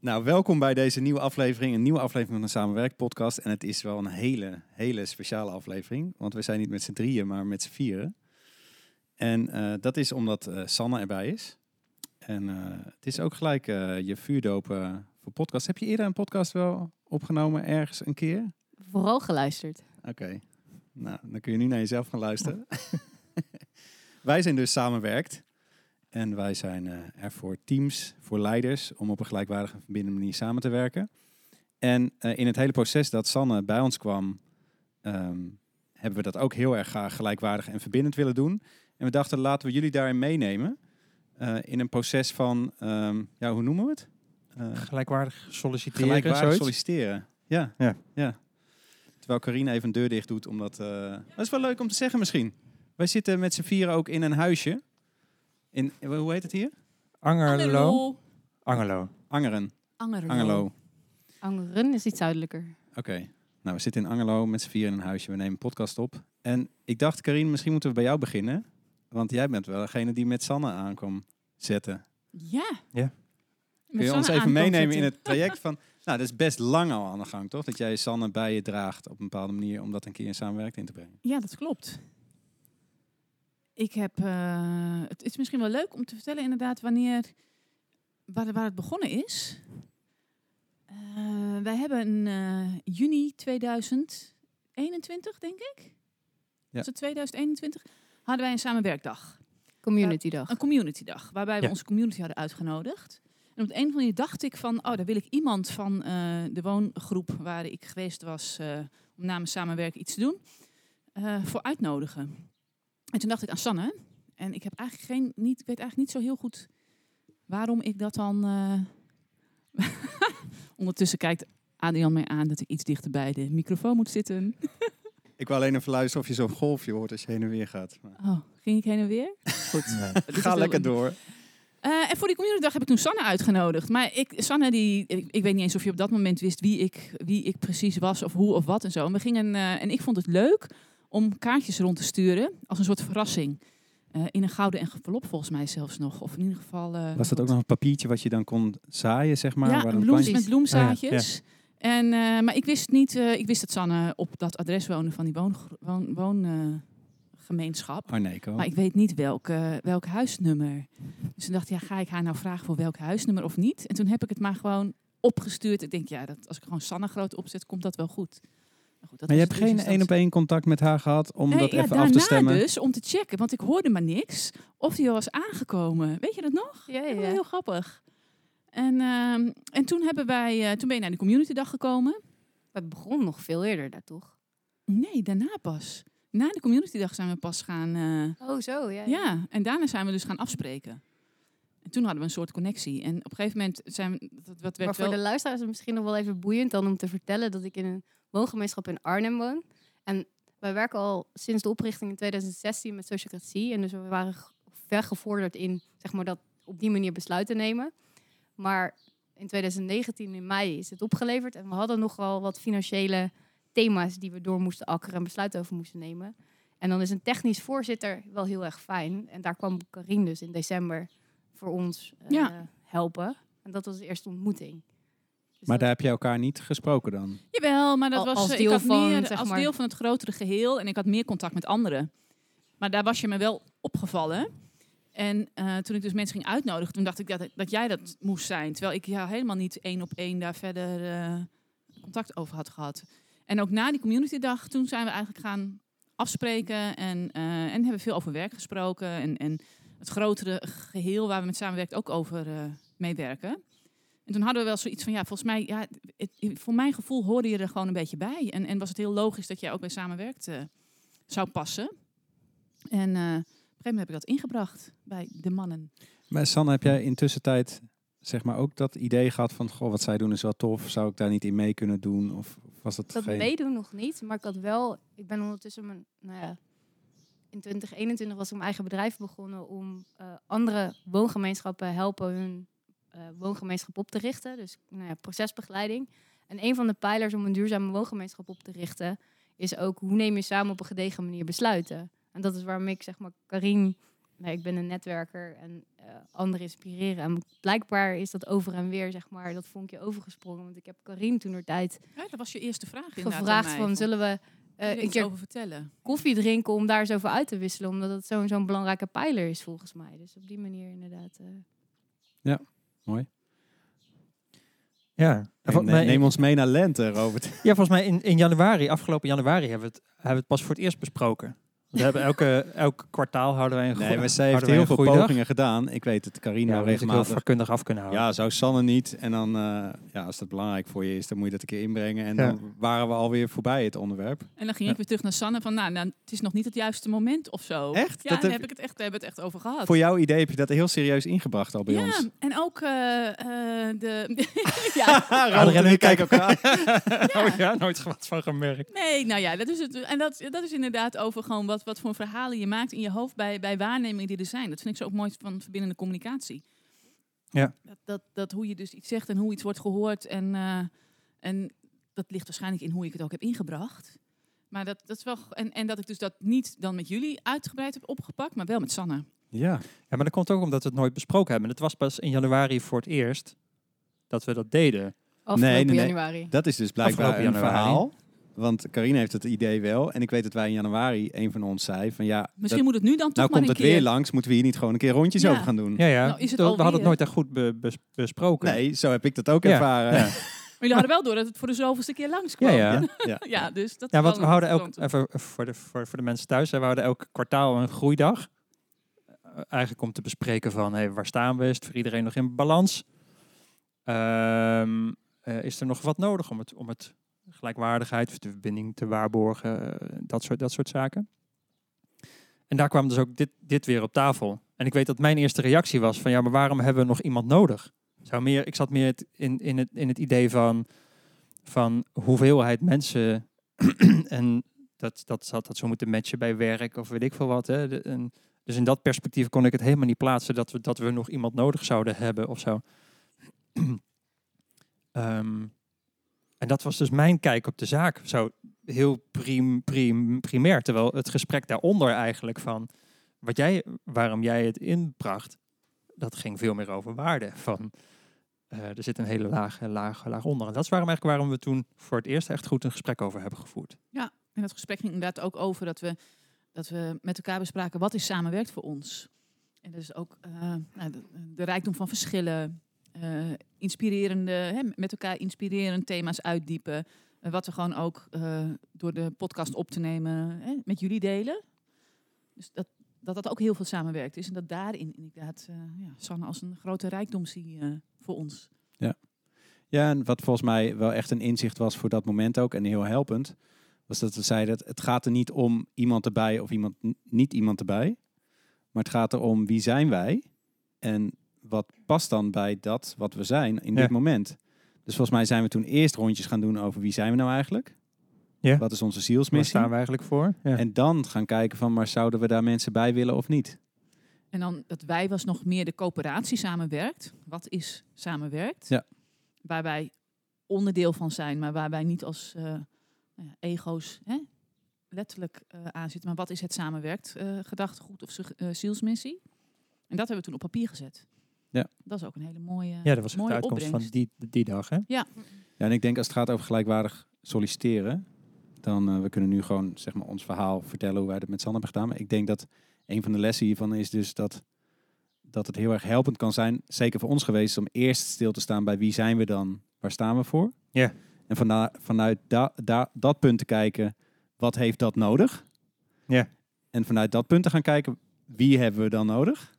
Nou, welkom bij deze nieuwe aflevering. Een nieuwe aflevering van de Samenwerk-podcast. En het is wel een hele, hele speciale aflevering. Want we zijn niet met z'n drieën, maar met z'n vieren. En uh, dat is omdat uh, Sanne erbij is. En uh, het is ook gelijk je vuurdopen voor podcast. Heb je eerder een podcast wel opgenomen ergens een keer? Vooral geluisterd. Oké. Okay. Nou, dan kun je nu naar jezelf gaan luisteren. Wij zijn dus samenwerkt. En wij zijn uh, er voor teams, voor leiders, om op een gelijkwaardige en verbindende manier samen te werken. En uh, in het hele proces dat Sanne bij ons kwam, um, hebben we dat ook heel erg graag gelijkwaardig en verbindend willen doen. En we dachten, laten we jullie daarin meenemen. Uh, in een proces van, um, ja, hoe noemen we het? gelijkwaardig solliciteren. Gelijkwaardig solliciteren. Ja, ja. ja. Terwijl Karine even een deur dicht doet, omdat... dat is wel leuk om te zeggen misschien. Wij zitten met z'n vieren ook in een huisje. In, hoe heet het hier? Angerlo. Angerlo. Angeren. Angerlo. Angerlo. Angeren is iets zuidelijker. Oké. Okay. Nou, we zitten in Angerlo met z'n vieren in een huisje. We nemen een podcast op. En ik dacht, Karine, misschien moeten we bij jou beginnen. Want jij bent wel degene die met Sanne aankwam zetten. Ja. Ja. Kun je ons even meenemen in het traject van... Nou, dat is best lang al aan de gang, toch? Dat jij Sanne bij je draagt op een bepaalde manier... om dat een keer in samenwerking in te brengen. Ja, dat klopt. Ik heb, uh, het is misschien wel leuk om te vertellen inderdaad wanneer, waar, waar het begonnen is. Uh, wij hebben in uh, juni 2021, denk ik. Ja. Was het 2021? Hadden wij een samenwerkdag. Community dag. Een community dag, waarbij we onze community hadden uitgenodigd. En op de een of andere manier dacht ik van, oh, daar wil ik iemand van de woongroep waar ik geweest was om namens samenwerken iets te doen, voor uitnodigen. En toen dacht ik aan Sanne. En ik heb eigenlijk geen, niet, weet eigenlijk niet zo heel goed waarom ik dat dan. Uh... Ondertussen kijkt Adrian mij aan dat ik iets dichter bij de microfoon moet zitten. ik wil alleen even luisteren of je zo'n golfje hoort als je heen en weer gaat. Oh, ging ik heen en weer? Goed. Ga lekker door. Uh, en voor die communitydag heb ik toen Sanne uitgenodigd. Maar ik, Sanne, die, ik, ik, weet niet eens of je op dat moment wist wie ik, wie ik precies was of hoe of wat en zo. En, we gingen, uh, en ik vond het leuk om kaartjes rond te sturen als een soort verrassing. Uh, in een gouden envelop volgens mij zelfs nog. Of in ieder geval... Uh, Was dat ook nog een papiertje wat je dan kon zaaien, zeg maar? Ja, waar bloems met bloemzaadjes. Oh, ja. En, uh, maar ik wist niet, ik wist dat Sanne op dat adres woonde van die woongemeenschap. Woon, Arneco. Maar ik weet niet welk, welk huisnummer. Dus toen dacht ik, ja, ga ik haar nou vragen voor welk huisnummer of niet? En toen heb ik het maar gewoon opgestuurd. Ik denk, ja, dat, als ik gewoon Sanne groot opzet, komt dat wel goed. Nou goed, maar je hebt geen één op één contact met haar gehad om nee, dat ja, even af te stemmen? dus, om te checken, want ik hoorde maar niks. Of die was aangekomen. Weet je dat nog? Ja, ja. Heel grappig. En, uh, en toen, hebben wij, uh, toen ben je naar de community dag gekomen. Het begon nog veel eerder daar, toch? Nee, daarna pas. Na de community dag zijn we pas gaan... Uh, oh, zo, ja, ja. Ja, en daarna zijn we dus gaan afspreken. En toen hadden we een soort connectie. En op een gegeven moment zijn we... Dat, wat werd maar voor wel... de luisteraars is het misschien nog wel even boeiend dan om te vertellen dat ik in een woongemeenschap in Arnhem woon. En wij werken al sinds de oprichting in 2016 met sociocratie. En dus we waren ver gevorderd in zeg maar, dat op die manier besluiten nemen. Maar in 2019, in mei, is het opgeleverd. En we hadden nogal wat financiële thema's die we door moesten akkeren en besluiten over moesten nemen. En dan is een technisch voorzitter wel heel erg fijn. En daar kwam Karin dus in december voor ons uh, ja. helpen. En dat was de eerste ontmoeting. Dus maar daar heb je elkaar niet gesproken dan? Jawel, maar dat was als ik deel, had van, meer, zeg als maar. deel van het grotere geheel. En ik had meer contact met anderen. Maar daar was je me wel opgevallen. En uh, toen ik dus mensen ging uitnodigen, toen dacht ik dat, dat jij dat moest zijn. Terwijl ik jou helemaal niet één op één daar verder uh, contact over had gehad. En ook na die communitydag, toen zijn we eigenlijk gaan afspreken. En, uh, en hebben veel over werk gesproken. En, en het grotere geheel waar we met samenwerken ook over meewerken. En toen hadden we wel zoiets van, ja, volgens mij, ja, het, voor mijn gevoel hoorde je er gewoon een beetje bij. En, en was het heel logisch dat jij ook bij samenwerkt uh, zou passen. En uh, op een gegeven moment heb ik dat ingebracht bij de mannen. Maar Sanne, heb jij intussen tijd zeg maar ook dat idee gehad van, goh, wat zij doen is wel tof. Zou ik daar niet in mee kunnen doen? Of was dat Dat geen... meedoen nog niet, maar ik had wel, ik ben ondertussen mijn, nou ja, in 2021 was ik mijn eigen bedrijf begonnen om uh, andere woongemeenschappen helpen hun woongemeenschap op te richten. Dus nou ja, procesbegeleiding. En een van de pijlers om een duurzame woongemeenschap op te richten, is ook hoe neem je samen op een gedegen manier besluiten. En dat is waarom ik zeg maar Karin nee, ik ben een netwerker en eh, anderen inspireren. En blijkbaar is dat over en weer, zeg maar, dat vonkje overgesprongen. Want ik heb Karin toen tijd Ja, dat was je eerste vraag gevraagd van, zullen we eh, er een keer over vertellen? koffie drinken om daar eens over uit te wisselen? Omdat het zo'n zo'n belangrijke pijler is volgens mij. Dus op die manier inderdaad. eh. Ja. Eh, mij- neem ons mee naar lente, Robert. Ja, volgens mij in, in januari, afgelopen januari, hebben we, het, hebben we het pas voor het eerst besproken. We hebben elke, elk kwartaal houden wij een Nee, maar zij heeft heel veel pogingen gedaan. Ik weet het. Carina Ja, we moeten heel regelmatig. vakkundig af kunnen houden. Ja, zou Sanne niet. En dan, eh, ja, als dat belangrijk voor je is, dan moet je dat een keer inbrengen. En Ja. dan waren we alweer voorbij het onderwerp. En dan ging ik weer terug naar Sanne van, nou, nou, het is nog niet het juiste moment of zo. Echt? Ja, Dat daar heb- heb ik het echt, daar hebben we het echt over gehad. Voor jouw idee heb je dat heel serieus ingebracht al bij ja, ons. en ook eh, eh, de... ja, Robert en ik kijken elkaar aan. Oh ja, nooit wat van gemerkt. nee, nou ja, dat is het. En dat, dat is inderdaad over gewoon wat, wat voor verhalen je maakt in je hoofd bij, bij waarnemingen die er zijn. Dat vind ik zo ook mooi van verbindende communicatie. Ja. Dat, dat, dat hoe je dus iets zegt en hoe iets wordt gehoord. En, eh, en dat ligt waarschijnlijk in hoe ik het ook heb ingebracht. Maar dat, dat is wel. En, en dat ik dus dat niet dan met jullie uitgebreid heb opgepakt, maar wel met Sanne. Ja, Ja, maar dat komt ook omdat we het nooit besproken hebben. Het was pas in januari voor het eerst dat we dat deden. Afgelopen nee, nee. januari. dat is dus blijkbaar een verhaal. Want Carina heeft het idee wel. En ik weet dat wij in januari, een van ons zei van ja, Misschien dat- moet het nu dan toch nou maar komt een het keer. weer langs. Moeten we hier niet gewoon een keer rondjes Ja. over gaan doen? Ja, ja. Nou, is het we hadden het nooit echt goed be- bes- besproken. Nee, zo heb ik dat ook Ja, ervaren. Ja, Maar jullie hadden wel door dat het voor de zoveelste keer langskwam. ja. ja. Ja. ja, dus dat Ja, is want wel we houden elk, even voor de, voor, voor de mensen thuis, hè, we houden elk kwartaal een groeidag. Eh, Eigenlijk om te bespreken van, hey, waar staan we? Is het voor iedereen nog in balans? Ehm, eh, is er nog wat nodig om het, om het gelijkwaardigheid de verbinding te waarborgen? eh, dat, soort, dat soort zaken. En daar kwam dus ook dit, dit weer op tafel. En ik weet dat mijn eerste reactie was van, ja, maar waarom hebben we nog iemand nodig? Zou meer, ik zat meer in, in, het, in het idee van, van hoeveelheid mensen en dat, dat dat zo moeten matchen bij werk of weet ik veel wat. Hè. Dus in dat perspectief kon ik het helemaal niet plaatsen dat we, dat we nog iemand nodig zouden hebben of zo. Ehm, en dat was dus mijn kijk op de zaak. Zo heel prim, prim, primair. Terwijl het gesprek daaronder eigenlijk van wat jij, waarom jij het inbracht, dat ging veel meer over waarde. Van, eh, er zit een hele laag, laag, laag onder. En dat is waarom eigenlijk waarom we toen voor het eerst echt goed een gesprek over hebben gevoerd. En dat gesprek ging inderdaad ook over dat we, dat we met elkaar bespraken wat is samenwerkt voor ons. En dus ook eh, nou, de rijkdom van verschillen, eh, inspirerende, hè, met elkaar inspirerende thema's uitdiepen. Eh, wat we gewoon ook eh, door de podcast op te nemen hè, met jullie delen. Dus dat, dat dat ook heel veel samenwerkt is. En dat daarin inderdaad ja, Sanne als een grote rijkdom zie voor ons. Ja, en wat volgens mij wel echt een inzicht was voor dat moment ook en heel helpend, was dat we zeiden, het- gaat er niet om iemand erbij of iemand niet iemand erbij, maar het gaat erom wie zijn wij en wat past dan bij dat wat we zijn in Ja. dit moment. Dus volgens mij zijn we toen eerst rondjes gaan doen over wie zijn we nou eigenlijk? Ja. Wat is onze Waar zielsmissie? staan we eigenlijk voor? Ja. En dan gaan kijken van, maar zouden we daar mensen bij willen of niet? En dan dat wij was nog meer de coöperatie samenwerkt. Wat is samenwerkt? Ja. Waar wij onderdeel van zijn, maar waar wij niet als eh, nou ja, ego's hè, letterlijk eh aanzitten. Maar wat is het samenwerkt? eh gedachtegoed of zielsmissie? En dat hebben we toen op papier gezet. Ja. Dat is ook een hele mooie, ja, dat was de uitkomst opbrengst. van die, die dag. Hè? Ja, en ik denk als het gaat over gelijkwaardig solliciteren, dan uh, we kunnen nu gewoon zeg maar ons verhaal vertellen hoe wij dat met Sanne hebben gedaan. Maar ik denk dat een van de lessen hiervan is dus dat, dat het heel erg helpend kan zijn, zeker voor ons geweest, om eerst stil te staan bij wie zijn we dan, waar staan we voor. Ja. En vana, vanuit da, da, dat punt te kijken, wat heeft dat nodig? Ja. En vanuit dat punt te gaan kijken, wie hebben we dan nodig?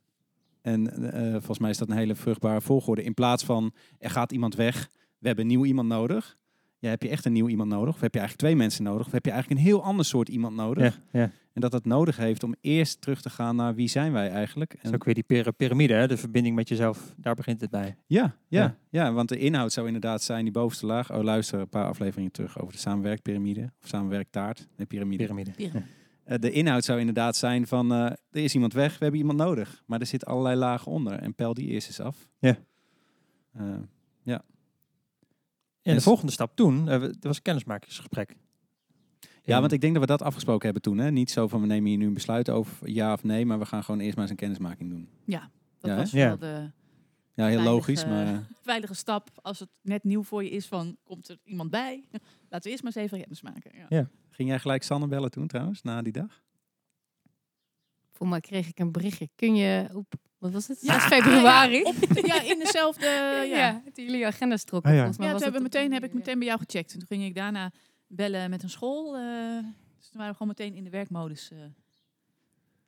En uh, volgens mij is dat een hele vruchtbare volgorde. In plaats van, er gaat iemand weg, we hebben nieuw iemand nodig. Ja, heb je echt een nieuw iemand nodig? Of heb je eigenlijk twee mensen nodig? Of heb je eigenlijk een heel ander soort iemand nodig? Ja, ja. En dat het nodig heeft om eerst terug te gaan naar wie zijn wij eigenlijk? Dat is ook weer die piramide, hè? de verbinding met jezelf, daar begint het bij. Ja, ja, Ja. ja. want de inhoud zou inderdaad zijn die bovenste laag. Oh, luister een paar afleveringen terug over de samenwerkpyramide. Of samenwerktaart. Nee, piramide. Piramide. Piramide. Uh, de inhoud zou inderdaad zijn van, uh, er is iemand weg, we hebben iemand nodig. Maar er zitten allerlei lagen onder. En pel die eerst eens af. Ja. Uh, En de volgende stap toen, uh, dat was een kennismakingsgesprek. Ja, want ik denk dat we dat afgesproken hebben toen. Hè? Niet zo van we nemen hier nu een besluit over ja of nee, maar we gaan gewoon eerst maar eens een kennismaking doen. Dat Ja, was hè? wel de Ja, heel logisch, eh, maar eh, veilige stap. Als het net nieuw voor je is van, komt er iemand bij? Laten we eerst maar eens even kennis maken. Ja. Ging jij gelijk Sanne bellen toen trouwens, na die dag? Voor mij kreeg ik een berichtje. Kun je op, wat was het? Ja, 6 februari. Op, ja, in dezelfde... Ja, ja. ja. toen jullie agenda's trokken. Ah, ja. mij toen was hebben meteen, heb ik meteen bij jou gecheckt. En toen ging ik daarna bellen met een school. eh, dus toen waren we gewoon meteen in de werkmodus. eh. Oh,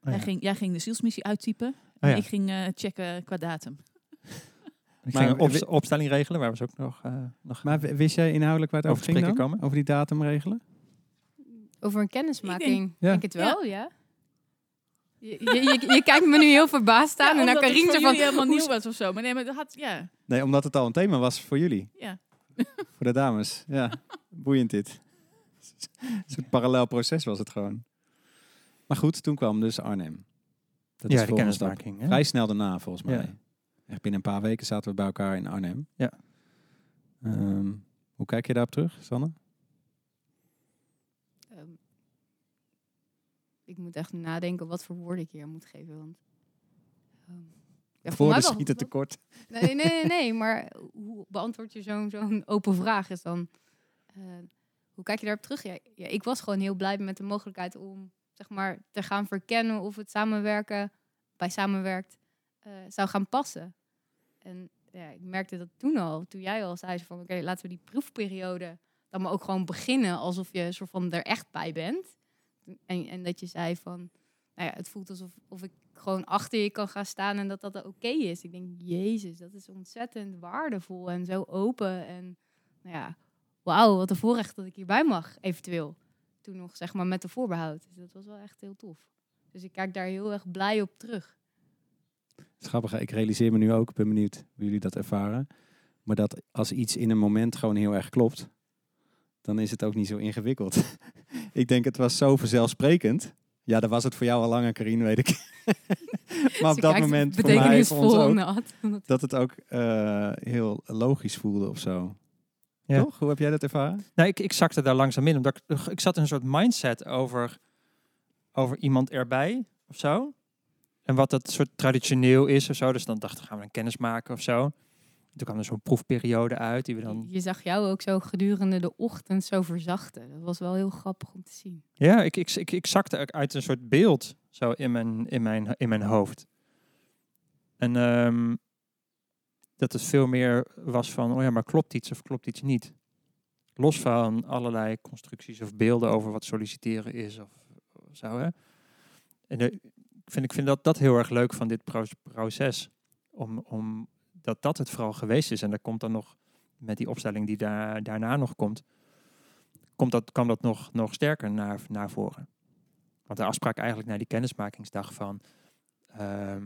jij, ja. ging, jij ging de zielsmissie uittypen. Oh, en ja. ik ging eh, checken qua datum. Ik Maar ging een op- wi- opstelling regelen, waar we ze ook nog, eh, nog Maar wist jij inhoudelijk waar het Over over ging dan? komen? Over die datum regelen? Over een kennismaking. Ik Ja. denk het wel, ja. Je, je, je, je kijkt me nu heel verbaasd aan. en dan voor zo van... jullie helemaal nieuw was of zo. Maar nee, maar dat had... Ja, Nee, omdat het al een thema was voor jullie. ja. Voor de dames. Ja, boeiend dit. Een soort parallel proces was het gewoon. Maar goed, toen kwam dus Arnhem. Dat ja, de de volgende stap. kennismaking. hè? Vrij snel daarna, volgens mij. Ja. Echt binnen een paar weken zaten we bij elkaar in Arnhem. Ja. Ehm, hoe kijk je daarop terug, Sanne? Ehm, ik moet echt nadenken wat voor woorden ik hier aan moet geven. Want, ehm, ja, Woorden schieten tekort. Nee, nee, nee, nee, maar hoe beantwoord je zo'n zo'n open vraag? Is dan, eh, hoe kijk je daarop terug? Ja, ja, ik was gewoon heel blij met de mogelijkheid om zeg maar, te gaan verkennen of het samenwerken bij samenwerkt eh, zou gaan passen. En ja, ik merkte dat toen al, toen jij al zei van oké, laten we die proefperiode dan maar ook gewoon beginnen alsof je soort van er echt bij bent. En, en dat je zei van, nou ja, het voelt alsof of ik gewoon achter je kan gaan staan en dat dat oké is. Ik denk, jezus, dat is ontzettend waardevol en zo open. En nou ja, wauw, wat een voorrecht dat ik hierbij mag, eventueel. Toen nog, zeg maar, met de voorbehoud. Dus dat was wel echt heel tof. Dus ik kijk daar heel erg blij op terug. Schappig, ik realiseer me nu ook, ik ben benieuwd hoe jullie dat ervaren. Maar dat als iets in een moment gewoon heel erg klopt, dan is het ook niet zo ingewikkeld. ik denk, het was zo vanzelfsprekend. Ja, dat was het voor jou al langer, Karin, weet ik. maar op dat kijkt moment voor mij, voor ons ook, dat het ook eh, heel logisch voelde of zo. Ja. Toch? Hoe heb jij dat ervaren? Nou, ik, ik zakte daar langzaam in. Omdat ik, ik zat in een soort mindset over, over iemand erbij of zo. En wat dat soort traditioneel is of zo. Dus dan dachten we, gaan we een kennis maken of zo. Toen kwam er zo'n proefperiode uit die we dan... Je zag jou ook zo gedurende de ochtend zo verzachten. Dat was wel heel grappig om te zien. Ja, ik, ik, ik, ik zakte uit een soort beeld zo in mijn, in mijn, in mijn hoofd. En ehm, dat het veel meer was van, oh ja, maar klopt iets of klopt iets niet? Los van allerlei constructies of beelden over wat solliciteren is of, of zo. Hè? En de, ik, vind, ik vind dat, dat heel erg leuk van dit pro- proces. Om, om dat dat het vooral geweest is. En dat komt dan nog met die opstelling die daar, daarna nog komt komt dat, kwam dat nog, nog sterker naar, naar voren. Want de afspraak eigenlijk naar die kennismakingsdag van... ehm,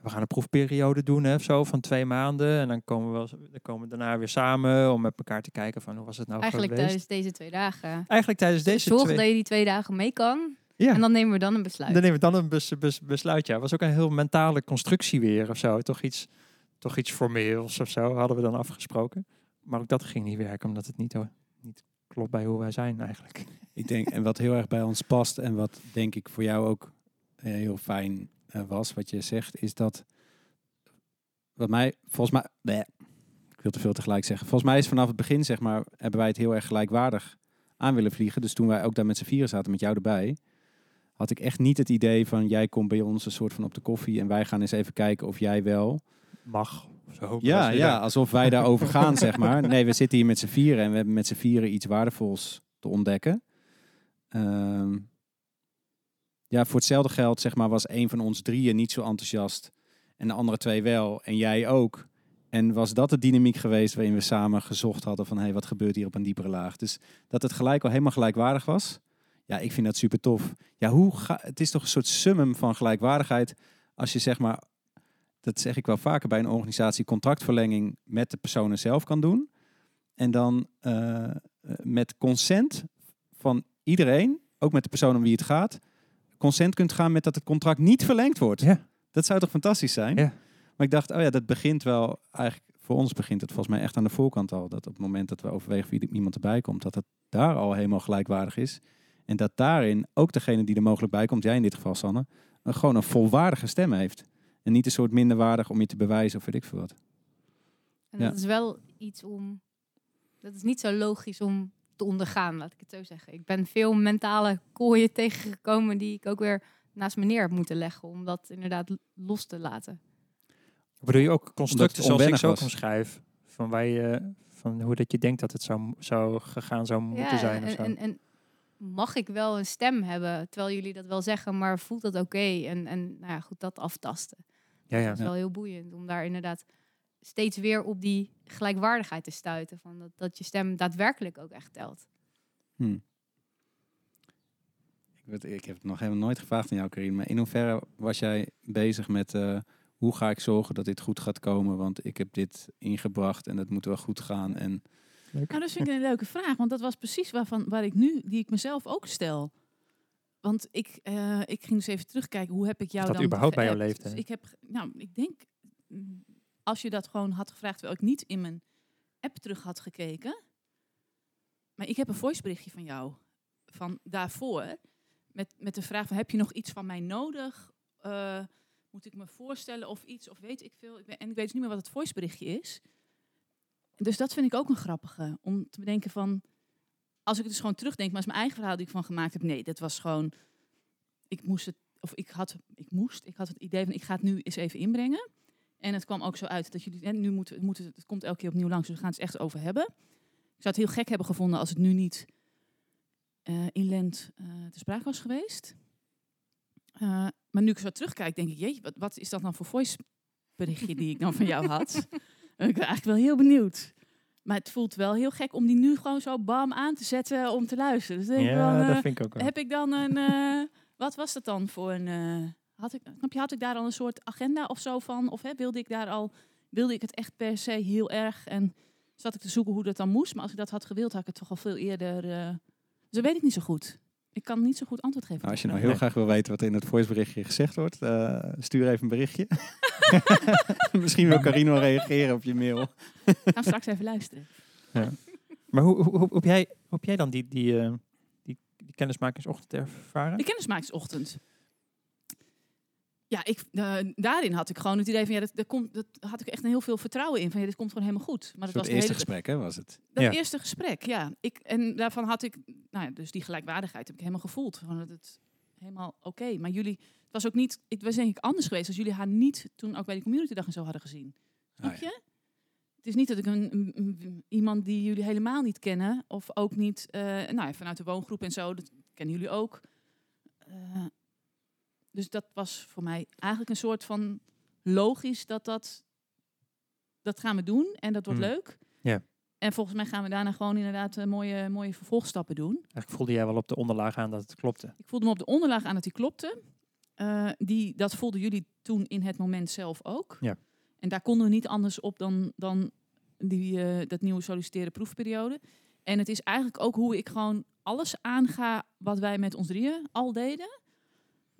we gaan een proefperiode doen hè, of zo van twee maanden. En dan komen, we, dan komen we daarna weer samen om met elkaar te kijken van hoe was het nou Eigenlijk geweest. tijdens deze twee dagen. Eigenlijk tijdens deze Zorg twee... dat je die twee dagen mee kan. Ja, En dan nemen we dan een besluit. dan nemen we dan een bes, bes- besluit. Ja, was ook een heel mentale constructie weer of zo. Toch iets, toch iets formeels of zo hadden we dan afgesproken. Maar ook dat ging niet werken, omdat het niet, niet klopt bij hoe wij zijn eigenlijk. Ik denk, en wat heel erg bij ons past en wat denk ik voor jou ook eh, heel fijn eh, was, wat je zegt, is dat, wat mij, volgens mij, bleh, ik wil te veel tegelijk zeggen. Volgens mij is vanaf het begin, zeg maar, hebben wij het heel erg gelijkwaardig aan willen vliegen. Dus toen wij ook daar met z'n vieren zaten, met jou erbij, had ik echt niet het idee van, jij komt bij ons een soort van op de koffie en wij gaan eens even kijken of jij wel Mag. Zo, ja, ja, alsof wij daarover gaan, zeg maar. Nee, we zitten hier met z'n vieren en we hebben met z'n vieren iets waardevols te ontdekken. Ehm, ja, voor hetzelfde geld, zeg maar, was een van ons drieën niet zo enthousiast en de andere twee wel en jij ook. En was dat de dynamiek geweest waarin we samen gezocht hadden van, hé, hey, wat gebeurt hier op een diepere laag? Dus dat het gelijk al helemaal gelijkwaardig was. Ja, ik vind dat super tof. Ja, hoe ga, het is toch een soort summum van gelijkwaardigheid als je zeg maar dat zeg ik wel vaker bij een organisatie, contractverlenging met de personen zelf kan doen. En dan eh, met consent van iedereen, ook met de persoon om wie het gaat, consent kunt gaan met dat het contract niet verlengd wordt. Ja. Dat zou toch fantastisch zijn? Ja. Maar ik dacht, oh ja, dat begint wel eigenlijk voor ons begint het volgens mij echt aan de voorkant al. Dat op het moment dat we overwegen wie iemand erbij komt, dat het daar al helemaal gelijkwaardig is. En dat daarin ook degene die er mogelijk bij komt, jij in dit geval Sanne, een, gewoon een volwaardige stem heeft. En niet een soort minderwaardig om je te bewijzen of weet ik veel wat. En Ja. dat is wel iets om. Dat is niet zo logisch om te ondergaan, laat ik het zo zeggen. Ik ben veel mentale kooien tegengekomen die ik ook weer naast me neer heb moeten leggen om dat inderdaad los te laten. Bedoel je ook constructen zoals ik zo omschrijf? Van, waar je, van hoe dat je denkt dat het zou, zou gegaan zou moeten zijn of en, zo? en, en mag ik wel een stem hebben, terwijl jullie dat wel zeggen, maar voelt dat oké? En, en nou ja, goed, dat aftasten. Ja, ja. Dat is wel heel boeiend om daar inderdaad steeds weer op die gelijkwaardigheid te stuiten. Van dat, dat je stem daadwerkelijk ook echt telt. Hm. Ik, weet, ik heb het nog helemaal nooit gevraagd aan jou, Karin. Maar in hoeverre was jij bezig met eh, hoe ga ik zorgen dat dit goed gaat komen? Want ik heb dit ingebracht en dat moet wel goed gaan. En Leuk. Nou, dat vind ik een leuke vraag, want dat was precies waarvan, waar ik nu, die ik mezelf ook stel. Want ik, eh, ik ging dus even terugkijken, hoe heb ik jou dat dan überhaupt bij jou geappt? leefde, Dus ik heb, nou, ik denk, mm, als je dat gewoon had gevraagd, terwijl ik niet in mijn app terug had gekeken. Maar ik heb een voiceberichtje van jou, van daarvoor, met, met de vraag van, heb je nog iets van mij nodig? Eh, moet ik me voorstellen of iets, of weet ik veel? Ik ben, en ik weet dus niet meer wat het voiceberichtje is. Dus dat vind ik ook een grappige. Om te bedenken van, als ik het dus gewoon terugdenk, maar is mijn eigen verhaal die ik van gemaakt heb. Nee, dat was gewoon, ik moest het, of ik had, ik moest, ik had het idee van, ik ga het nu eens even inbrengen. En het kwam ook zo uit dat jullie, en nu moeten, moeten het komt elke keer opnieuw langs, dus we gaan het echt over hebben. Ik zou het heel gek hebben gevonden als het nu niet eh in Lent eh te sprake was geweest. Eh, maar nu ik zo terugkijk, denk ik, jeetje, wat, wat is dat dan voor voice berichtje die ik dan van jou had? Ik ben eigenlijk wel heel benieuwd. Maar het voelt wel heel gek om die nu gewoon zo bam aan te zetten om te luisteren. Dus denk ik Ja, van, eh, dat vind ik ook wel. heb ik dan een. eh, wat was dat dan voor een. eh, had, ik, had ik daar al een soort agenda of zo van? Of hè, wilde ik daar al. Wilde ik het echt per se heel erg? En zat ik te zoeken hoe dat dan moest. Maar als ik dat had gewild, had ik het toch al veel eerder. dus dat weet ik niet zo goed. Ik kan niet zo goed antwoord geven. nou, als je nou heel graag wil weten wat er in het voiceberichtje gezegd wordt, eh, stuur even een berichtje. Misschien wil Karin wel reageren op je mail. Gaan we straks even luisteren. Maar hoe, hoe, hoe, hoe heb jij, hoe heb jij dan die, die, eh, die, die kennismakingsochtend ervaren? De kennismakingsochtend. Ja, ik, eh, daarin had ik gewoon het idee van ja, dat, dat komt, dat had ik echt een heel veel vertrouwen in. Van ja, dit komt gewoon helemaal goed. Maar Dat was het eerste hele, gesprek, hè, was het? Dat Ja. eerste gesprek, ja. Ik, en daarvan had ik, nou ja, dus die gelijkwaardigheid heb ik helemaal gevoeld. Van dat het helemaal oké. Maar jullie, het was ook niet, het was denk ik anders geweest als jullie haar niet toen ook bij de community dag en zo hadden gezien. Snap Ah, ja. je? Het is niet dat ik een, iemand die jullie helemaal niet kennen, of ook niet, eh, nou ja, vanuit de woongroep en zo, dat kennen jullie ook. Eh, dus dat was voor mij eigenlijk een soort van logisch dat dat, dat gaan we doen en dat wordt Hmm. leuk. Ja. En volgens mij gaan we daarna gewoon inderdaad eh, mooie, mooie vervolgstappen doen. Eigenlijk voelde jij wel op de onderlaag aan dat het klopte. Ik voelde me op de onderlaag aan dat die klopte. Eh, die, dat voelden jullie toen in het moment zelf ook. Ja. En daar konden we niet anders op dan, dan die, eh, dat nieuwe solliciteren proefperiode. En het is eigenlijk ook hoe ik gewoon alles aanga wat wij met ons drieën al deden.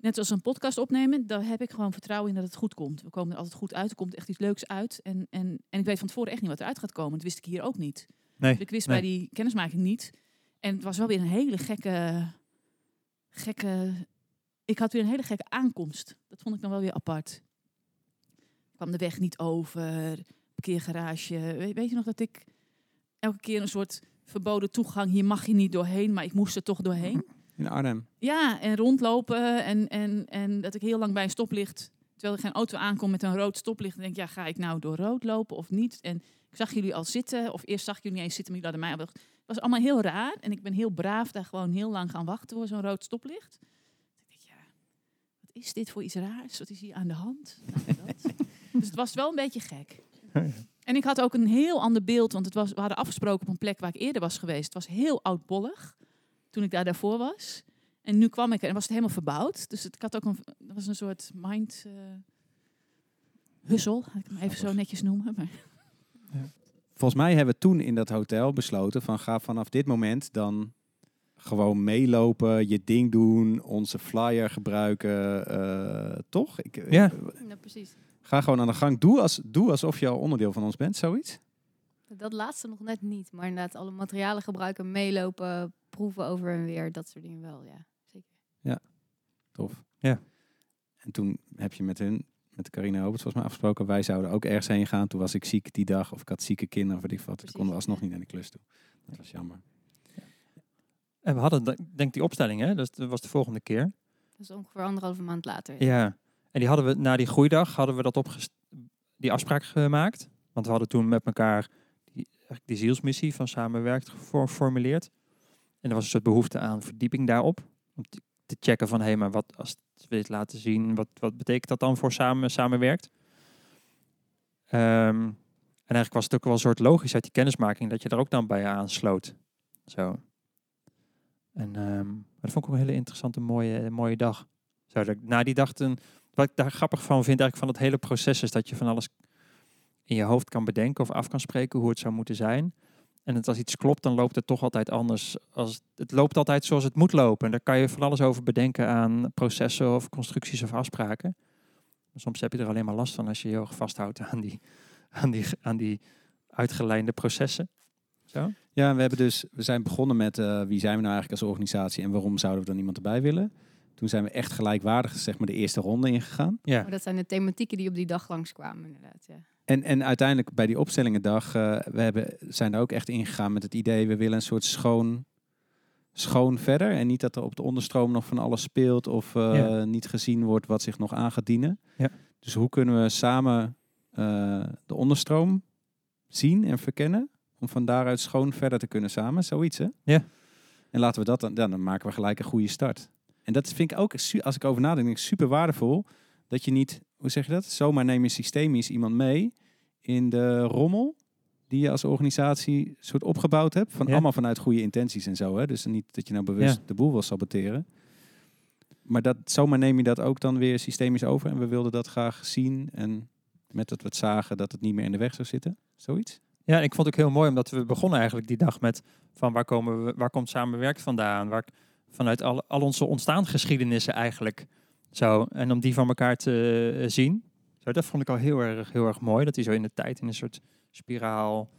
Net als een podcast opnemen, daar heb ik gewoon vertrouwen in dat het goed komt. We komen er altijd goed uit, er komt echt iets leuks uit. En, en, en ik weet van tevoren echt niet wat eruit gaat komen. Dat wist ik hier ook niet. Nee, Dus ik wist nee. bij die kennismaking niet. En het was wel weer een hele gekke, gekke... Ik had weer een hele gekke aankomst. Dat vond ik dan wel weer apart. Ik kwam de weg niet over, parkeergarage. Weet, weet je nog dat ik elke keer een soort verboden toegang... Hier mag je niet doorheen, maar ik moest er toch doorheen. In Arnhem. Ja, en rondlopen en, en, en dat ik heel lang bij een stoplicht... Terwijl er geen auto aankomt met een rood stoplicht... dan denk ik, ja, ga ik nou door rood lopen of niet? En ik zag jullie al zitten, of eerst zag ik jullie niet eens zitten, maar jullie hadden mij al... Het was allemaal heel raar en ik ben heel braaf daar gewoon heel lang gaan wachten voor zo'n rood stoplicht. Ik denk, ja, wat is dit voor iets raars? Wat is hier aan de hand? Nou, dus het was wel een beetje gek. En ik had ook een heel ander beeld, want het was, we hadden afgesproken op een plek waar ik eerder was geweest. Het was heel oudbollig toen ik daar daarvoor was. En nu kwam ik er en was het helemaal verbouwd. Dus het, ik had ook een, dat was een soort mind eh hustle, ga ik hem even zo netjes noemen. Maar Volgens mij hebben we toen in dat hotel besloten van ga vanaf dit moment dan gewoon meelopen, je ding doen, onze flyer gebruiken, eh, toch? Ik, Ja. Ja, precies. Ga gewoon aan de gang. Doe, als, doe alsof je al onderdeel van ons bent, zoiets. Dat laatste nog net niet. Maar inderdaad, alle materialen gebruiken, meelopen, proeven over en weer. Dat soort dingen wel, ja. Zeker. Tof. Ja. En toen heb je met hun, met Carina Roberts volgens mij afgesproken. Wij zouden ook ergens heen gaan. Toen was ik ziek die dag. Of ik had zieke kinderen. Of weet ik wat. Toen konden we alsnog ja. niet naar de klus toe. Dat was jammer. En we hadden, de- denk die opstelling, hè? Dus dat was de volgende keer. Dat is ongeveer anderhalve maand later. Ja. En die hadden we na die groeidag hadden we dat opgest die afspraak gemaakt. Want we hadden toen met elkaar die, eigenlijk die zielsmissie van samenwerkt geformuleerd. En er was een soort behoefte aan verdieping daarop. Om te, checken van hé, hey, maar wat als we dit laten zien, wat, wat betekent dat dan voor samen, samenwerkt? Ehm, en eigenlijk was het ook wel een soort logisch uit die kennismaking dat je er ook dan bij aansloot. Zo. En ehm, dat vond ik ook een hele interessante, mooie, mooie dag. Zo, dat na die dag, een, wat ik daar grappig van vind eigenlijk van het hele proces is dat je van alles in je hoofd kan bedenken of af kan spreken hoe het zou moeten zijn. En het, als iets klopt, dan loopt het toch altijd anders. Als, het loopt altijd zoals het moet lopen. En daar kan je van alles over bedenken aan processen of constructies of afspraken. Maar soms heb je er alleen maar last van als je je heel erg vasthoudt aan die, aan die, aan die uitgelijnde processen. Zo? Ja, we, hebben dus, we zijn begonnen met eh, wie zijn we nou eigenlijk als organisatie en waarom zouden we dan iemand erbij willen. Toen zijn we echt gelijkwaardig zeg maar, de eerste ronde ingegaan. Ja. Maar dat zijn de thematieken die op die dag langskwamen, inderdaad. Ja. En, en uiteindelijk bij die opstellingendag, eh we hebben, zijn er ook echt ingegaan met het idee, we willen een soort schoon, schoon verder. En niet dat er op de onderstroom nog van alles speelt of eh, Ja. niet gezien wordt wat zich nog aan gaat dienen. Ja. Dus hoe kunnen we samen eh, de onderstroom zien en verkennen, om van daaruit schoon verder te kunnen samen, zoiets hè? Ja. En laten we dat dan, dan maken we gelijk een goede start. En dat vind ik ook, als ik over nadenk, super waardevol. Dat je niet, hoe zeg je dat? Zomaar neem je systemisch iemand mee in de rommel die je als organisatie soort opgebouwd hebt. Van Ja. allemaal vanuit goede intenties en zo. Hè? Dus niet dat je nou bewust Ja. de boel wil saboteren. Maar dat, zomaar neem je dat ook dan weer systemisch over. En we wilden dat graag zien. En met dat we het zagen dat het niet meer in de weg zou zitten. Zoiets. Ja, ik vond het ook heel mooi omdat we begonnen eigenlijk die dag met van waar komen we, waar komt samenwerkt vandaan, waar vanuit al, al onze ontstaansgeschiedenissen eigenlijk zo en om die van elkaar te eh, zien. Zo, dat vond ik al heel erg, heel erg mooi dat die zo in de tijd in een soort spiraal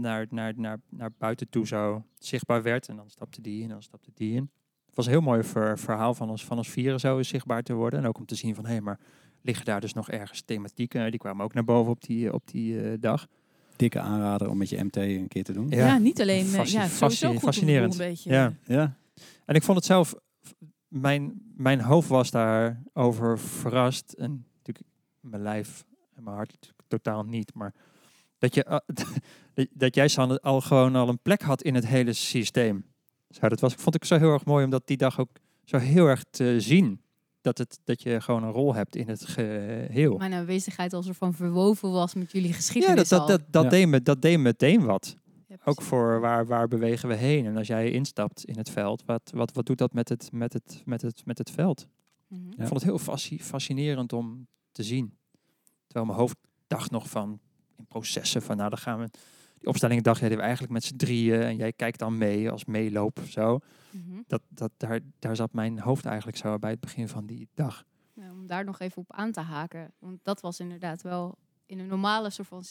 naar, naar, naar, naar buiten toe zo zichtbaar werd en dan stapte die in en dan stapte die in. Het was een heel mooi ver- verhaal van ons, van ons vieren zo zichtbaar te worden en ook om te zien van hé, maar liggen daar dus nog ergens thematieken? Die kwamen ook naar boven op die, op die eh, dag. Dikke aanrader om met je MT een keer te doen. Ja. Ja, niet alleen. eh, Fasci- ja, fasci- sowieso goed fascinerend. Een beetje. Ja. Ja. En ik vond het zelf, mijn, mijn hoofd was daarover verrast. En natuurlijk mijn lijf en mijn hart totaal niet. Maar dat, je, eh, dat- dat jij Sanne, al gewoon al een plek had in het hele systeem. Zo, dat was, vond ik zo heel erg mooi om dat die dag ook zo heel erg te zien. Dat, het, dat je gewoon een rol hebt in het geheel. Mijn aanwezigheid als er van verwoven was met jullie Ja, geschiedenis dat, dat, al. dat, dat, Ja. Deed me, dat deed meteen wat. Ook voor waar, waar bewegen we heen. En als jij instapt in het veld, wat, wat, wat doet dat met het, met het, met het, met het veld? Mhm. Ja. Ik vond het heel fasci- fascinerend om te zien. Terwijl mijn hoofd dacht nog van in processen van nou dan gaan we die opstellingen dag deden we eigenlijk met z'n drieën en jij kijkt dan mee als meeloop of zo. Mhm. Dat, dat, daar, daar zat mijn hoofd eigenlijk zo bij het begin van die dag. Ja, om daar nog even op aan te haken. Want dat was inderdaad wel in een normale soort van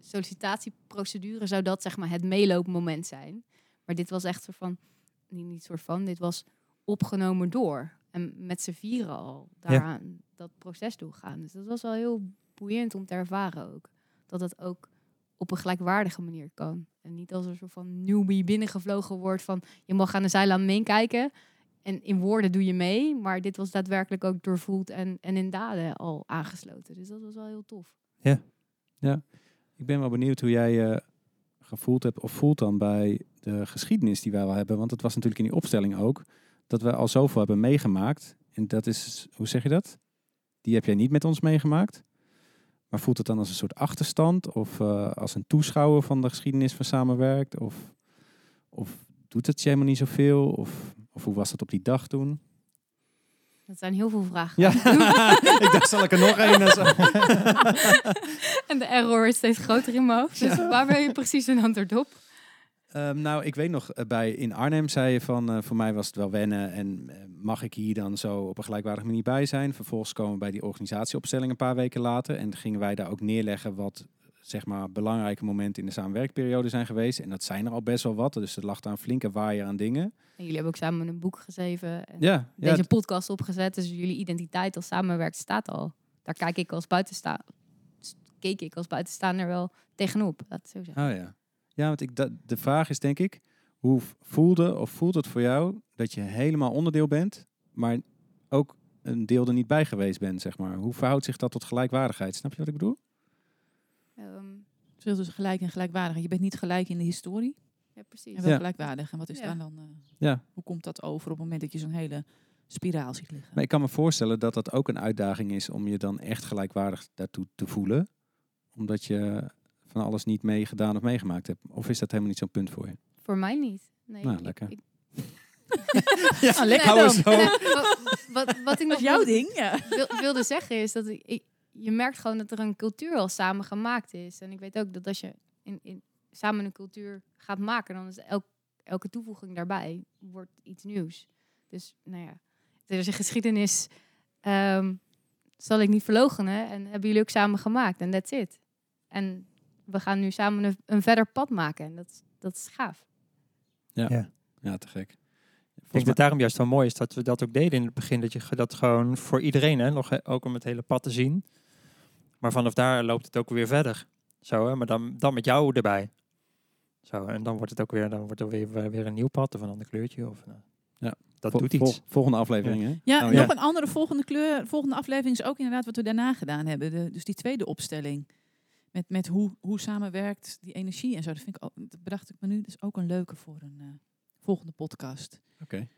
sollicitatieprocedure zou dat zeg maar het meeloopmoment zijn. Maar dit was echt soort van, niet, niet soort van, dit was opgenomen door. En met z'n vieren al daaraan dat proces doorgaan. Dus dat was wel heel boeiend om te ervaren ook. Dat het ook op een gelijkwaardige manier kan. En niet als een soort van newbie binnengevlogen wordt van je mag aan de zijlijn meekijken. En in woorden doe je mee, maar dit was daadwerkelijk ook doorvoeld en, en in daden al aangesloten. Dus dat was wel heel tof. Ik ben wel benieuwd hoe jij je gevoeld hebt of voelt dan bij de geschiedenis die wij wel hebben. Want het was natuurlijk in die opstelling ook dat we al zoveel hebben meegemaakt. En dat is, hoe zeg je dat? Die heb jij niet met ons meegemaakt. Maar voelt het dan als een soort achterstand of eh, als een toeschouwer van de geschiedenis van samenwerkt? Of, of doet het je helemaal niet zoveel? Of, of hoe was dat op die dag toen? Dat zijn heel veel vragen. Ja, ik dacht, zal ik er nog één? en zo? en de error is steeds groter in mijn hoofd. Dus waar ben je precies een antwoord op? Ehm, nou, ik weet nog, eh, bij, in Arnhem zei je van, eh, voor mij was het wel wennen en eh, mag ik hier dan zo op een gelijkwaardige manier bij zijn? Vervolgens komen we bij die organisatieopstelling een paar weken later en gingen wij daar ook neerleggen wat, zeg maar, belangrijke momenten in de samenwerkperiode zijn geweest. En dat zijn er al best wel wat, dus er lag daar een flinke waaier aan dingen. En jullie hebben ook samen een boek geschreven. En Ja, ja deze podcast opgezet. Dus jullie identiteit als samenwerkt staat al. Daar kijk ik als buitensta keek ik als buitenstaander wel tegenop. Zo zeggen. Oh ja. Ja, want ik, dat, de vraag is denk ik, hoe voelde of voelt het voor jou dat je helemaal onderdeel bent, maar ook een deel er niet bij geweest bent, zeg maar. Hoe verhoudt zich dat tot gelijkwaardigheid? Snap je wat ik bedoel? Ehm, Verschil tussen gelijk en gelijkwaardig. Je bent niet gelijk in de historie, ja, precies. en wel Ja. gelijkwaardig. En wat is Ja. daar dan? eh, Ja. Hoe komt dat over op het moment dat je zo'n hele spiraal ziet liggen? Maar ik kan me voorstellen dat dat ook een uitdaging is om je dan echt gelijkwaardig daartoe te voelen, omdat je van alles niet meegedaan of meegemaakt hebt. Of is dat helemaal niet zo'n punt voor je? Voor mij niet. Nee, Nou, ik- lekker. ik- Ja, lekker hou dan. eens zo. wat, wat, wat ik nog jouw wilde- ding, ja. wil- wilde zeggen is dat ik, ik- je merkt gewoon dat er een cultuur al samen gemaakt is. En ik weet ook dat als je in, in, samen een cultuur gaat maken, dan is elk, elke toevoeging daarbij wordt iets nieuws. Dus nou ja, er is een geschiedenis, ehm, zal ik niet verloochenen. En hebben jullie ook samen gemaakt. En that's it. En we gaan nu samen een, een verder pad maken. En dat, dat is gaaf. Ja, te gek. Ik denk dat daarom juist wel mooi is dat we dat ook deden in het begin. Dat je dat gewoon voor iedereen, hè, nog ook om het hele pad te zien. Maar vanaf daar loopt het ook weer verder. Zo, hè, maar dan, dan met jou erbij. Zo, en dan wordt het ook weer, dan wordt er weer, weer een nieuw pad of een ander kleurtje. Of, nou, Ja. Dat Vol- doet iets. vol- volgende aflevering, hè? Ja, Oh, nog ja. een andere volgende kleur. Volgende aflevering is ook inderdaad wat we daarna gedaan hebben. De, dus die tweede opstelling. Met, met hoe, hoe samenwerkt die energie en zo. Dat, vind ik ook, dat bedacht ik me nu. Dat is ook een leuke voor een eh, volgende podcast. Oké,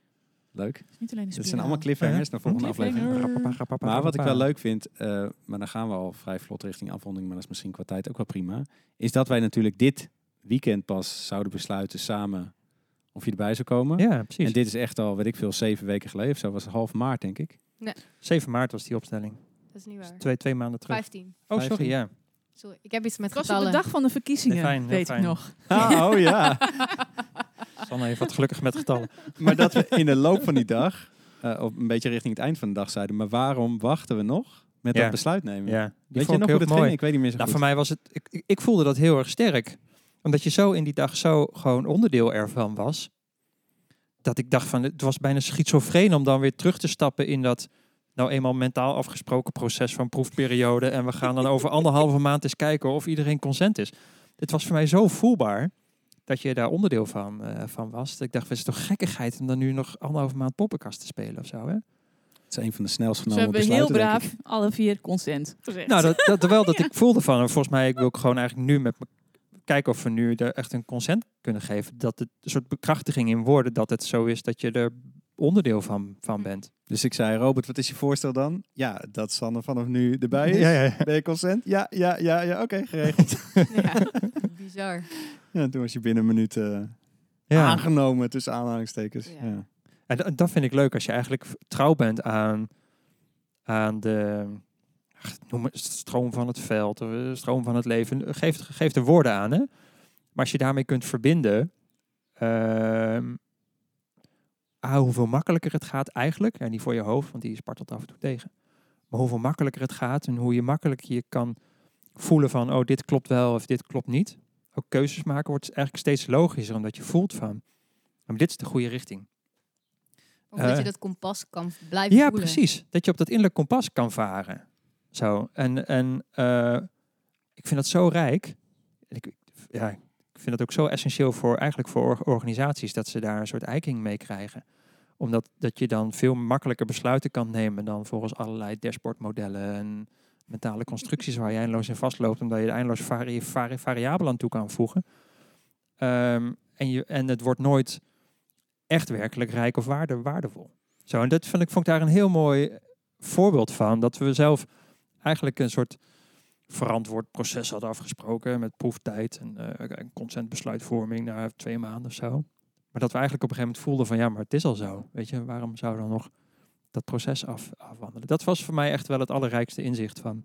leuk. Het is niet alleen Dat zijn allemaal cliffhangers naar volgende aflevering. Maar wat ik wel leuk vind, eh, maar dan gaan we al vrij vlot richting afronding, maar dat is misschien qua tijd ook wel prima, is dat wij natuurlijk dit weekend pas zouden besluiten samen of je erbij zou komen. Ja, precies. En dit is echt al, weet ik veel, zeven weken geleden of zo, was het half maart denk ik. 7 maart was die opstelling. Dat is niet waar. Twee, twee maanden terug. 15. Oh, sorry, 15. ja. Sorry, ik heb iets met Het was op de dag van de verkiezingen, Nee, fijn, weet fijn. ik nog. Ah, oh ja. Sanne heeft wat gelukkig met getallen. maar dat we in de loop van die dag, eh, of een beetje richting het eind van de dag zeiden, maar waarom wachten we nog met Ja. dat besluit nemen? Ja, Weet je nog hoe dat mooi. ging? Ik weet niet meer zo Nou, goed. voor mij was het. Ik, ik, ik voelde dat heel erg sterk. Omdat je zo in die dag zo gewoon onderdeel ervan was. Dat ik dacht van het was bijna schizofreen om dan weer terug te stappen in dat nou eenmaal mentaal afgesproken proces van proefperiode. En we gaan dan over anderhalve maand eens kijken of iedereen consent is. Het was voor mij zo voelbaar dat je daar onderdeel van, eh, van was. Ik dacht, het is toch gekkigheid om dan nu nog anderhalve maand poppenkast te spelen of zo. Hè? Het is een van de snelst Dus we genomen hebben heel besluiten, braaf alle vier consent gezegd. Nou, dat, dat wel dat ik voelde van, en volgens mij ik wil ik gewoon eigenlijk nu met me kijken of we nu er echt een consent kunnen geven. Dat het een soort bekrachtiging in woorden dat het zo is dat je er onderdeel van, van bent. Dus ik zei, Robert, wat is je voorstel dan? Ja, dat Sanne vanaf nu erbij is. Ja, ja. Ben je consent? Ja, ja, ja, ja. Oké, geregeld. Ja, bizar. ja, toen was je binnen een minuut eh, Ja. aangenomen tussen aanhalingstekens. Ja. Ja. En dat, vind ik leuk als je eigenlijk trouw bent aan, aan de ach, noem het stroom van het veld, of de stroom van het leven. Geef, geef er woorden aan. Hè? Maar als je daarmee kunt verbinden, ehm ah, hoeveel makkelijker het gaat eigenlijk, en niet voor je hoofd, want die spartelt af en toe tegen. Maar hoeveel makkelijker het gaat en hoe je makkelijk je kan voelen van, oh, dit klopt wel of dit klopt niet. Ook keuzes maken wordt eigenlijk steeds logischer, omdat je voelt van, maar dit is de goede richting. Omdat je Eh. dat kompas kan blijven Ja, voelen. precies. Dat je op dat innerlijk kompas kan varen. Zo. En, en eh, ik vind dat zo rijk. Ik, ja, vind dat ook zo essentieel voor eigenlijk voor or- organisaties dat ze daar een soort eiking mee krijgen. Omdat dat je dan veel makkelijker besluiten kan nemen dan volgens allerlei dashboardmodellen en mentale constructies waar je eindeloos in vastloopt, omdat je eindeloos vari vari variabelen aan toe kan voegen. Ehm, en, je, en het wordt nooit echt werkelijk rijk of waarde, waardevol. Zo, en dat vind ik, vond ik daar een heel mooi voorbeeld van. Dat we zelf eigenlijk een soort verantwoord proces hadden afgesproken met proeftijd en eh, en consentbesluitvorming na twee maanden of zo. Maar dat we eigenlijk op een gegeven moment voelden van ja, maar het is al zo. Weet je, waarom zou dan nog dat proces af, afwandelen? Dat was voor mij echt wel het allerrijkste inzicht van.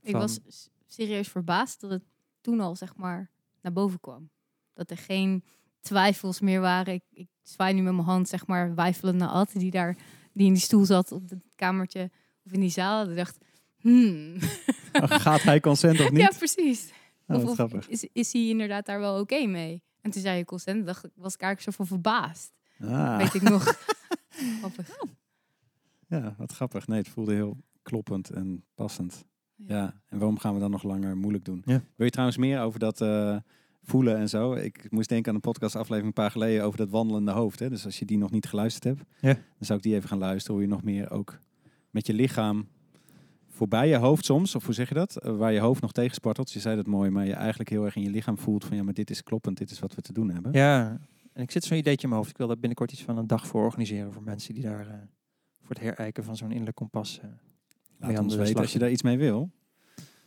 Ik van- was serieus verbaasd dat het toen al zeg maar naar boven kwam. Dat er geen twijfels meer waren. Ik, ik zwaai nu met mijn hand, zeg maar, wijfelend naar Ad, die daar, die in die stoel zat op het kamertje of in die zaal. Ik dacht, hmm. Gaat hij consent of niet? ja, precies. Oh, of, is, is hij inderdaad daar wel oké mee? En toen zei je consent, dacht ik, was ik eigenlijk zo van verbaasd. Ah, Weet ik nog. Grappig. ja, wat grappig. Nee, het voelde heel kloppend en passend. Ja, en waarom gaan we dan nog langer moeilijk doen? Ja. Wil je trouwens meer over dat eh, voelen en zo? Ik moest denken aan een podcastaflevering een paar geleden over dat wandelende hoofd. Hè? Dus als je die nog niet geluisterd hebt, Ja. dan zou ik die even gaan luisteren. Hoe je nog meer ook met je lichaam voorbij je hoofd soms, of hoe zeg je dat? Eh, waar je hoofd nog tegenspartelt. Je zei dat mooi, maar je eigenlijk heel erg in je lichaam voelt van ja, maar dit is kloppend, dit is wat we te doen hebben. Ja, en ik zit zo'n ideetje in mijn hoofd. Ik wil daar binnenkort iets van een dag voor organiseren voor mensen die daar eh, voor het herijken van zo'n innerlijk kompas. eh, Laat mee aan ons de weten als je daar iets mee wil.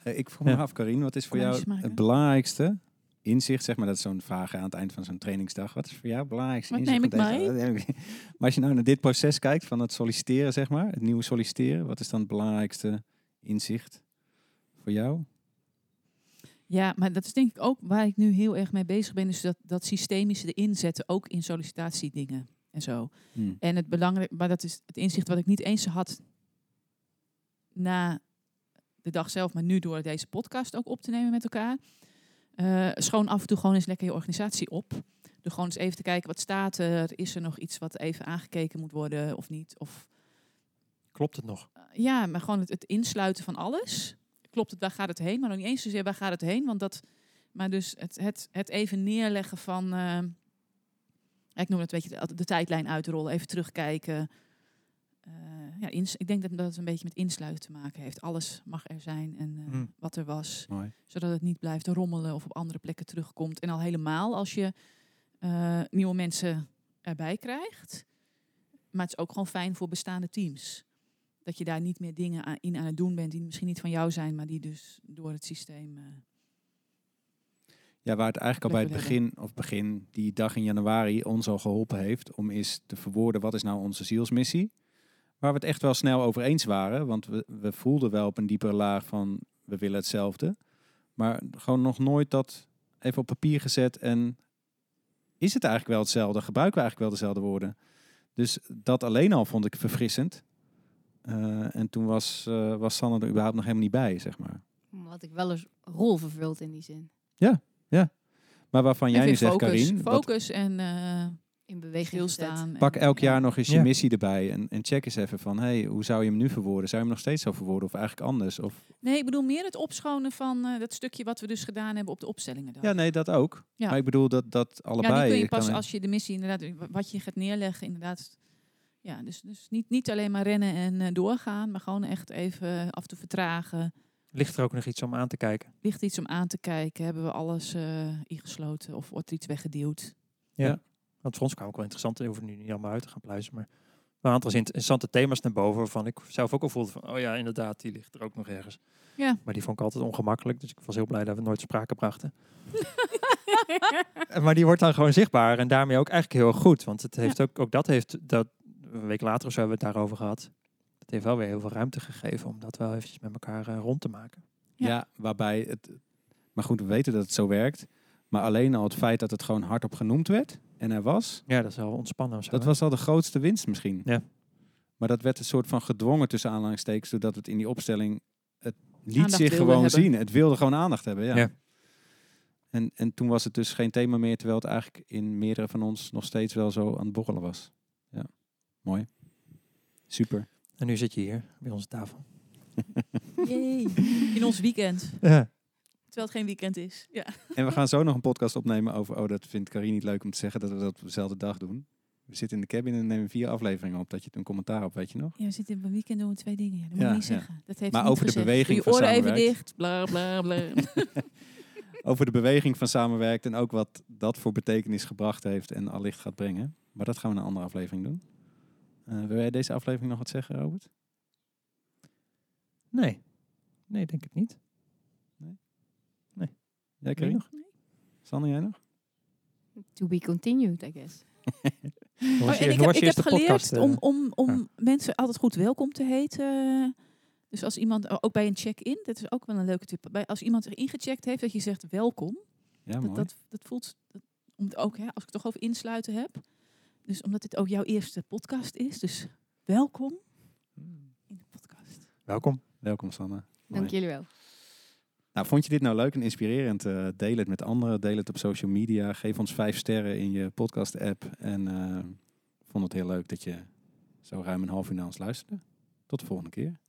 Eh, ik vroeg me Ja. af, Karin, wat is voor jou het belangrijkste inzicht? Zeg maar, dat is zo'n vraag aan het eind van zo'n trainingsdag. Wat is voor jou het belangrijkste Wat inzicht? neem ik van deze- wat neem ik- Maar als je nou naar dit proces kijkt van het solliciteren, zeg maar, het nieuwe solliciteren, wat is dan het belangrijkste inzicht voor jou? Ja, maar dat is denk ik ook waar ik nu heel erg mee bezig ben. Dus dat, dat systemische erin zetten, ook in sollicitatiedingen en zo. Hm. En het belangrijk, maar dat is het inzicht wat ik niet eens had na de dag zelf, maar nu door deze podcast ook op te nemen met elkaar. Eh, schoon af en toe gewoon eens lekker je organisatie op. Door gewoon eens even te kijken wat staat er. Is er nog iets wat even aangekeken moet worden of niet? Of Klopt het nog? eh, ja, maar gewoon het, het insluiten van alles. Klopt het, waar gaat het heen? Maar nog niet eens zozeer waar gaat het heen. Want dat, maar dus het, het, het even neerleggen van, eh, ik noem het, weet je, de, de tijdlijn uitrollen, even terugkijken. Eh, ja, ins- ik denk dat dat het een beetje met insluiten te maken heeft. Alles mag er zijn en eh, Mm. wat er was. Mooi. Zodat het niet blijft rommelen of op andere plekken terugkomt. En al helemaal als je nieuwe mensen erbij krijgt. Maar het is ook gewoon fijn voor bestaande teams. Dat je daar niet meer dingen aan, in aan het doen bent die misschien niet van jou zijn, maar die dus door het systeem. eh, Ja, waar het eigenlijk al bij het begin, of begin, die dag in januari, ons al geholpen heeft om eens te verwoorden wat is nou onze zielsmissie. Waar we het echt wel snel over eens waren, want we, we voelden wel op een diepere laag van we willen hetzelfde. Maar gewoon nog nooit dat even op papier gezet en is het eigenlijk wel hetzelfde? Gebruiken we eigenlijk wel dezelfde woorden? Dus dat alleen al vond ik verfrissend. Eh, en toen was, eh was Sanne er überhaupt nog helemaal niet bij, zeg maar. Wat ik wel eens rol vervuld in die zin. Maar waarvan jij nu zegt, focus, Karin, wat- focus en eh In beweging stilstaan. Pak en- elk ja. jaar nog eens je Ja. missie erbij en, en check eens even van, hey, hoe zou je hem nu verwoorden? Zou je hem nog steeds zo verwoorden of eigenlijk anders? Of, Nee, ik bedoel meer het opschonen van eh, dat stukje wat we dus gedaan hebben op de opstellingen. Dan. ja, nee, dat ook. Ja. Maar ik bedoel dat, dat allebei. Ja, die kun je kan pas als je de missie inderdaad, wat je gaat neerleggen, inderdaad. Ja, dus, dus niet, niet alleen maar rennen en eh, doorgaan, maar gewoon echt even af toe vertragen. Ligt er ook nog iets om aan te kijken? Ligt iets om aan te kijken? Hebben we alles eh, ingesloten of wordt er iets weggeduwd? Want voor ons kwam ook wel interessant. We hoeven nu niet allemaal uit te gaan pluizen. Maar een aantal interessante thema's naar boven. Waarvan ik zelf ook al voelde van, oh ja, inderdaad, die ligt er ook nog ergens. Ja. Maar die vond ik altijd ongemakkelijk. Dus ik was heel blij dat we nooit sprake brachten. maar die wordt dan gewoon zichtbaar. En daarmee ook eigenlijk heel goed. Want het heeft ook, ook dat heeft, dat, een week later of zo hebben we het daarover gehad. Het heeft wel weer heel veel ruimte gegeven om dat wel eventjes met elkaar eh, rond te maken. Ja. Ja. waarbij het... Maar goed, we weten dat het zo werkt. Maar alleen al het feit dat het gewoon hardop genoemd werd en er was, Ja, dat is wel ontspannen. zo, dat hè? was al de grootste winst misschien. Ja. Maar dat werd een soort van gedwongen tussen aanhalingstekens, doordat het in die opstelling, het liet Aandacht zich gewoon hebben. zien. Het wilde gewoon aandacht hebben, ja. Ja. En, en toen was het dus geen thema meer, terwijl het eigenlijk in meerdere van ons nog steeds wel zo aan het borrelen was. Mooi. Super. En nu zit je hier bij onze tafel. Yay. In ons weekend. Ja. Terwijl het geen weekend is. Ja. En we gaan zo nog een podcast opnemen over, oh dat vindt Karin niet leuk om te zeggen, dat we dat op dezelfde dag doen. We zitten in de cabin en nemen vier afleveringen op, dat je een commentaar op, weet je nog? ja, we zitten in een weekend doen we twee dingen. Ja, dat moet Ja, niet ja. zeggen. Dat heeft Maar over de beweging Doe je van oren even samenwerkt. dicht. Bla bla bla. Over de beweging van samenwerkt en ook wat dat voor betekenis gebracht heeft en allicht gaat brengen. Maar dat gaan we in een andere aflevering doen. Eh, wil jij deze aflevering nog wat zeggen, Robert? Nee. Nee, denk ik niet. Jij, Weet Karin? je nog? Sanne, jij nog? To be continued, I guess. Oh, en ik heb, ik geleerd podcast, eh? om, om, om Ja. mensen altijd goed welkom te heten. Dus als iemand, ook bij een check-in, dat is ook wel een leuke tip. Bij, als iemand er ingecheckt heeft, dat je zegt welkom. Ja, Dat, mooi. dat, dat voelt dat om het ook, hè, als ik het toch over insluiten heb. Dus omdat dit ook jouw eerste podcast is. Dus welkom in de podcast. Welkom. Welkom Sanne. Mooi. Dank jullie wel. Nou, vond je dit nou leuk en inspirerend? Eh, deel het met anderen, deel het op social media. Geef ons vijf sterren in je podcast-app. En eh, vond het heel leuk dat je zo ruim een half uur naar ons luisterde. Tot de volgende keer.